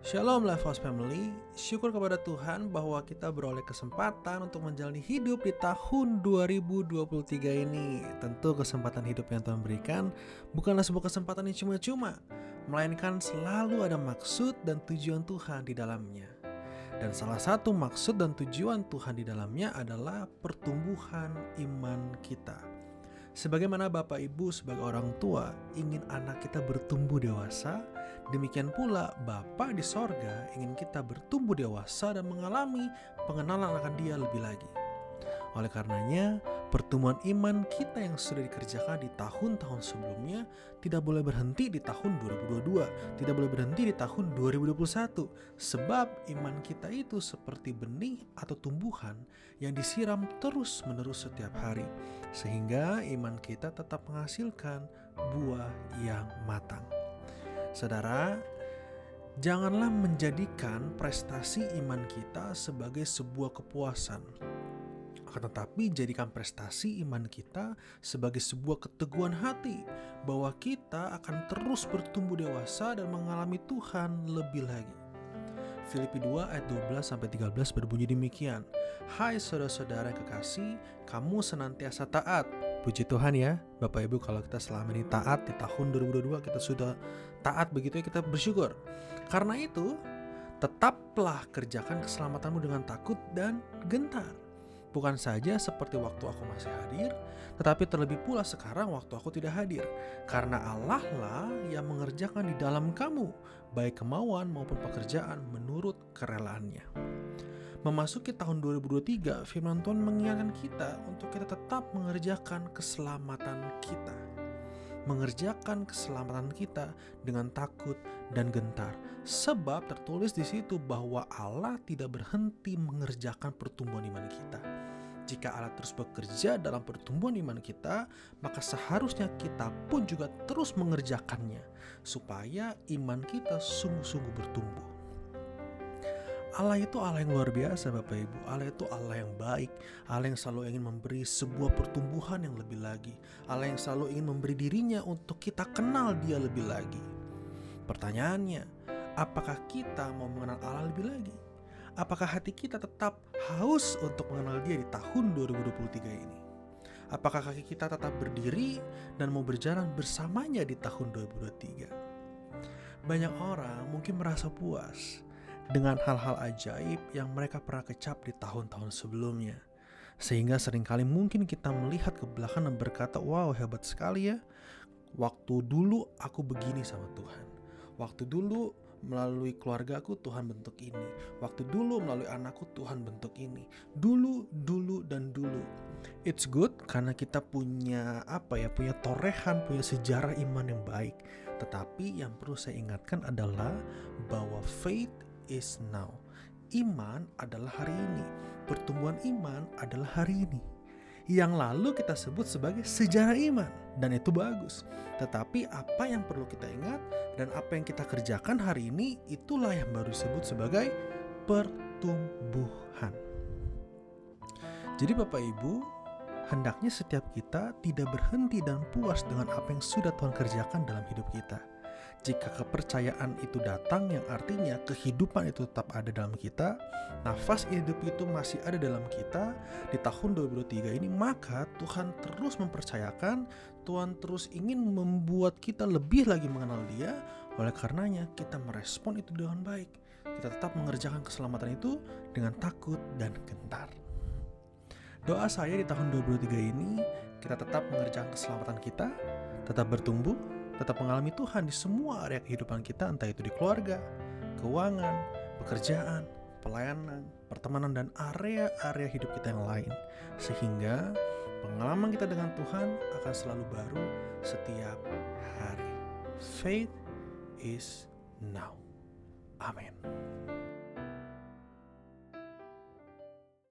Shalom Lifehouse Family, syukur kepada Tuhan bahwa kita beroleh kesempatan untuk menjalani hidup di tahun 2023 ini. Tentu kesempatan hidup yang Tuhan berikan bukanlah sebuah kesempatan yang cuma-cuma, melainkan selalu ada maksud dan tujuan Tuhan di dalamnya. Dan salah satu maksud dan tujuan Tuhan di dalamnya adalah pertumbuhan iman kita. Sebagaimana Bapak Ibu sebagai orang tua ingin anak kita bertumbuh dewasa, demikian pula Bapa di sorga ingin kita bertumbuh dewasa dan mengalami pengenalan akan dia lebih lagi. Oleh karenanya, pertumbuhan iman kita yang sudah dikerjakan di tahun-tahun sebelumnya tidak boleh berhenti di tahun 2022, tidak boleh berhenti di tahun 2021, sebab iman kita itu seperti benih atau tumbuhan yang disiram terus-menerus setiap hari, sehingga iman kita tetap menghasilkan buah yang matang. Saudara, janganlah menjadikan prestasi iman kita sebagai sebuah kepuasan tetapi jadikan prestasi iman kita sebagai sebuah keteguhan hati bahwa kita akan terus bertumbuh dewasa dan mengalami Tuhan lebih lagi. Filipi 2 ayat 12 sampai 13 berbunyi demikian. Hai saudara-saudara kekasih, kamu senantiasa taat. Puji Tuhan ya, Bapak Ibu kalau kita selama ini taat di tahun 2022 kita sudah taat begitu ya kita bersyukur. Karena itu, tetaplah kerjakan keselamatanmu dengan takut dan gentar Bukan saja seperti waktu aku masih hadir, tetapi terlebih pula sekarang waktu aku tidak hadir. Karena Allah lah yang mengerjakan di dalam kamu, baik kemauan maupun pekerjaan menurut kerelaannya. Memasuki tahun 2023, firman Tuhan mengingatkan kita untuk kita tetap mengerjakan keselamatan kita mengerjakan keselamatan kita dengan takut dan gentar. Sebab tertulis di situ bahwa Allah tidak berhenti mengerjakan pertumbuhan iman kita. Jika Allah terus bekerja dalam pertumbuhan iman kita, maka seharusnya kita pun juga terus mengerjakannya supaya iman kita sungguh-sungguh bertumbuh. Allah itu Allah yang luar biasa Bapak Ibu Allah itu Allah yang baik Allah yang selalu ingin memberi sebuah pertumbuhan yang lebih lagi Allah yang selalu ingin memberi dirinya untuk kita kenal dia lebih lagi Pertanyaannya Apakah kita mau mengenal Allah lebih lagi? Apakah hati kita tetap haus untuk mengenal dia di tahun 2023 ini? Apakah kaki kita tetap berdiri dan mau berjalan bersamanya di tahun 2023? Banyak orang mungkin merasa puas dengan hal-hal ajaib yang mereka pernah kecap di tahun-tahun sebelumnya. Sehingga sering kali mungkin kita melihat ke belakang dan berkata, wow hebat sekali ya. Waktu dulu aku begini sama Tuhan. Waktu dulu melalui keluargaku Tuhan bentuk ini. Waktu dulu melalui anakku Tuhan bentuk ini. Dulu, dulu, dan dulu. It's good karena kita punya apa ya, punya torehan, punya sejarah iman yang baik. Tetapi yang perlu saya ingatkan adalah bahwa faith is now. Iman adalah hari ini. Pertumbuhan iman adalah hari ini. Yang lalu kita sebut sebagai sejarah iman dan itu bagus. Tetapi apa yang perlu kita ingat dan apa yang kita kerjakan hari ini itulah yang baru disebut sebagai pertumbuhan. Jadi Bapak Ibu, hendaknya setiap kita tidak berhenti dan puas dengan apa yang sudah Tuhan kerjakan dalam hidup kita jika kepercayaan itu datang yang artinya kehidupan itu tetap ada dalam kita, nafas hidup itu masih ada dalam kita di tahun 2023 ini, maka Tuhan terus mempercayakan, Tuhan terus ingin membuat kita lebih lagi mengenal Dia. Oleh karenanya, kita merespon itu dengan baik. Kita tetap mengerjakan keselamatan itu dengan takut dan gentar. Doa saya di tahun 2023 ini, kita tetap mengerjakan keselamatan kita, tetap bertumbuh, tetap mengalami Tuhan di semua area kehidupan kita, entah itu di keluarga, keuangan, pekerjaan, pelayanan, pertemanan, dan area-area hidup kita yang lain. Sehingga pengalaman kita dengan Tuhan akan selalu baru setiap hari. Faith is now. Amin.